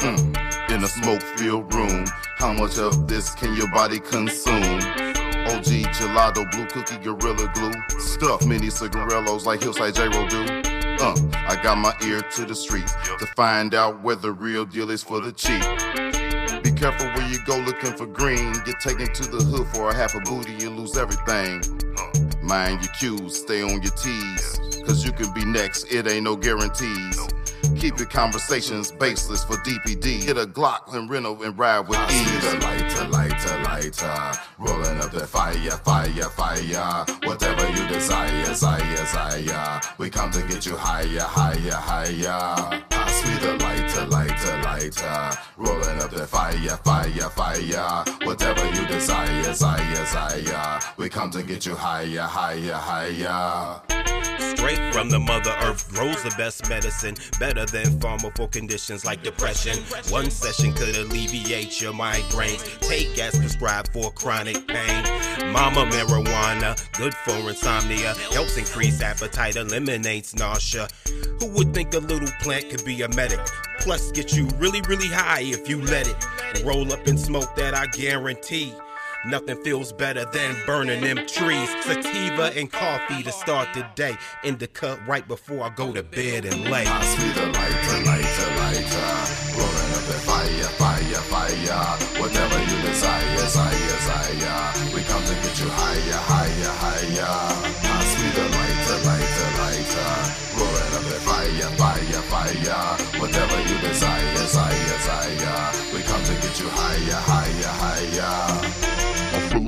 Mm. In a smoke-filled room, how much of this can your body consume? OG gelato, blue cookie, gorilla glue, stuff mini cigarillos like Hillside J-Ro do. Uh, I got my ear to the streets to find out where the real deal is for the cheap. Be careful where you go looking for green. Get taken to the hood for a half a booty, you lose everything. Mind your cues, stay on your T's. Cause you can be next, it ain't no guarantees. Keep your conversations baseless for DPD. Hit a Glock and Reno and ride with I ease. see the lighter, lighter, lighter. Rolling up the fire, fire, fire. Whatever you desire, desire, desire. We come to get you higher, higher, higher. Pass me the lighter, lighter, lighter. Rolling up the fire, fire, fire. Whatever you desire, desire, desire. We come to get you higher, higher, higher. Straight from the mother earth grows the best medicine, better than pharma for conditions like depression. One session could alleviate your migraines. Take as prescribed for chronic pain. Mama marijuana, good for insomnia, helps increase appetite, eliminates nausea. Who would think a little plant could be a medic? Plus, get you really, really high if you let it. Roll up and smoke that I guarantee. Nothing feels better than burning them trees. Sativa and coffee to start the day. Indica right before I go to bed and lay. Pass me the lighter, lighter, lighter. Rolling uh, up the fire, fire, fire. Whatever you desire,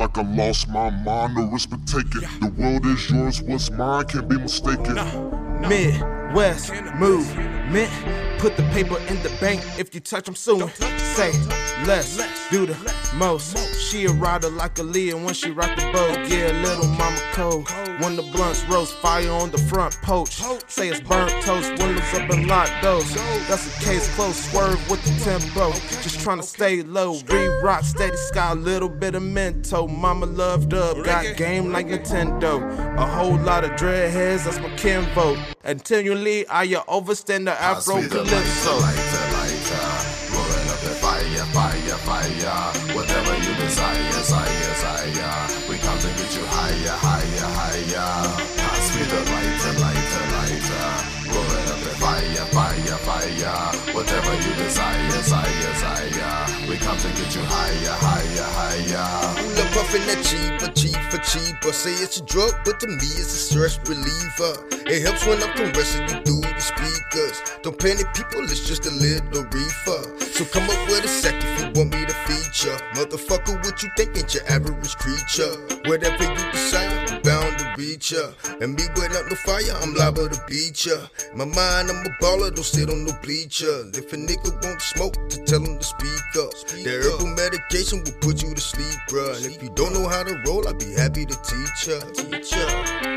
like I lost my mind, no risk it. The world is yours, what's mine can't be mistaken. Midwest movement. Put the paper in the bank if you touch them soon. Say less, do the most. She a rider like a Leah when she rock the boat. Yeah, little mama cold. When the blunts roast, fire on the front porch. Say it's burnt toast, windows up and locked doors. That's a case close, swerve with the tempo. Just trying to stay low, re-rock, steady sky, little bit of mento. Mama loved up, got game like Nintendo. A whole lot of dreadheads, that's my kin vote. Continually, I ya overstand the Afro me the Calypso. lighter, lighter, lighter. Uh, rolling up the fire, fire, fire. Whatever you desire, desire, desire. We come to get you higher, higher, higher. Pass me the lighter, lighter, lighter. Uh, rolling up the fire, fire, fire. Whatever you desire, desire, desire. We come to get you higher, higher, higher. Pull up puffin' that cheaper, cheaper, cheaper. Say it's a drug, but to me it's a stress reliever. It helps when I'm caressing you through the. Don't people, it's just a little reefer. So come up with a sec if you want me to feature. Motherfucker, what you think ain't your average creature? Whatever you desire, I'm bound to reach ya. And me without no fire, I'm liable to beat ya. In my mind, I'm a baller, don't sit on no bleacher. If a nigga won't smoke, to tell him to speak up. That herbal medication will put you to sleep, bruh. And if you don't know how to roll, I'll be happy to teach ya. Teach ya.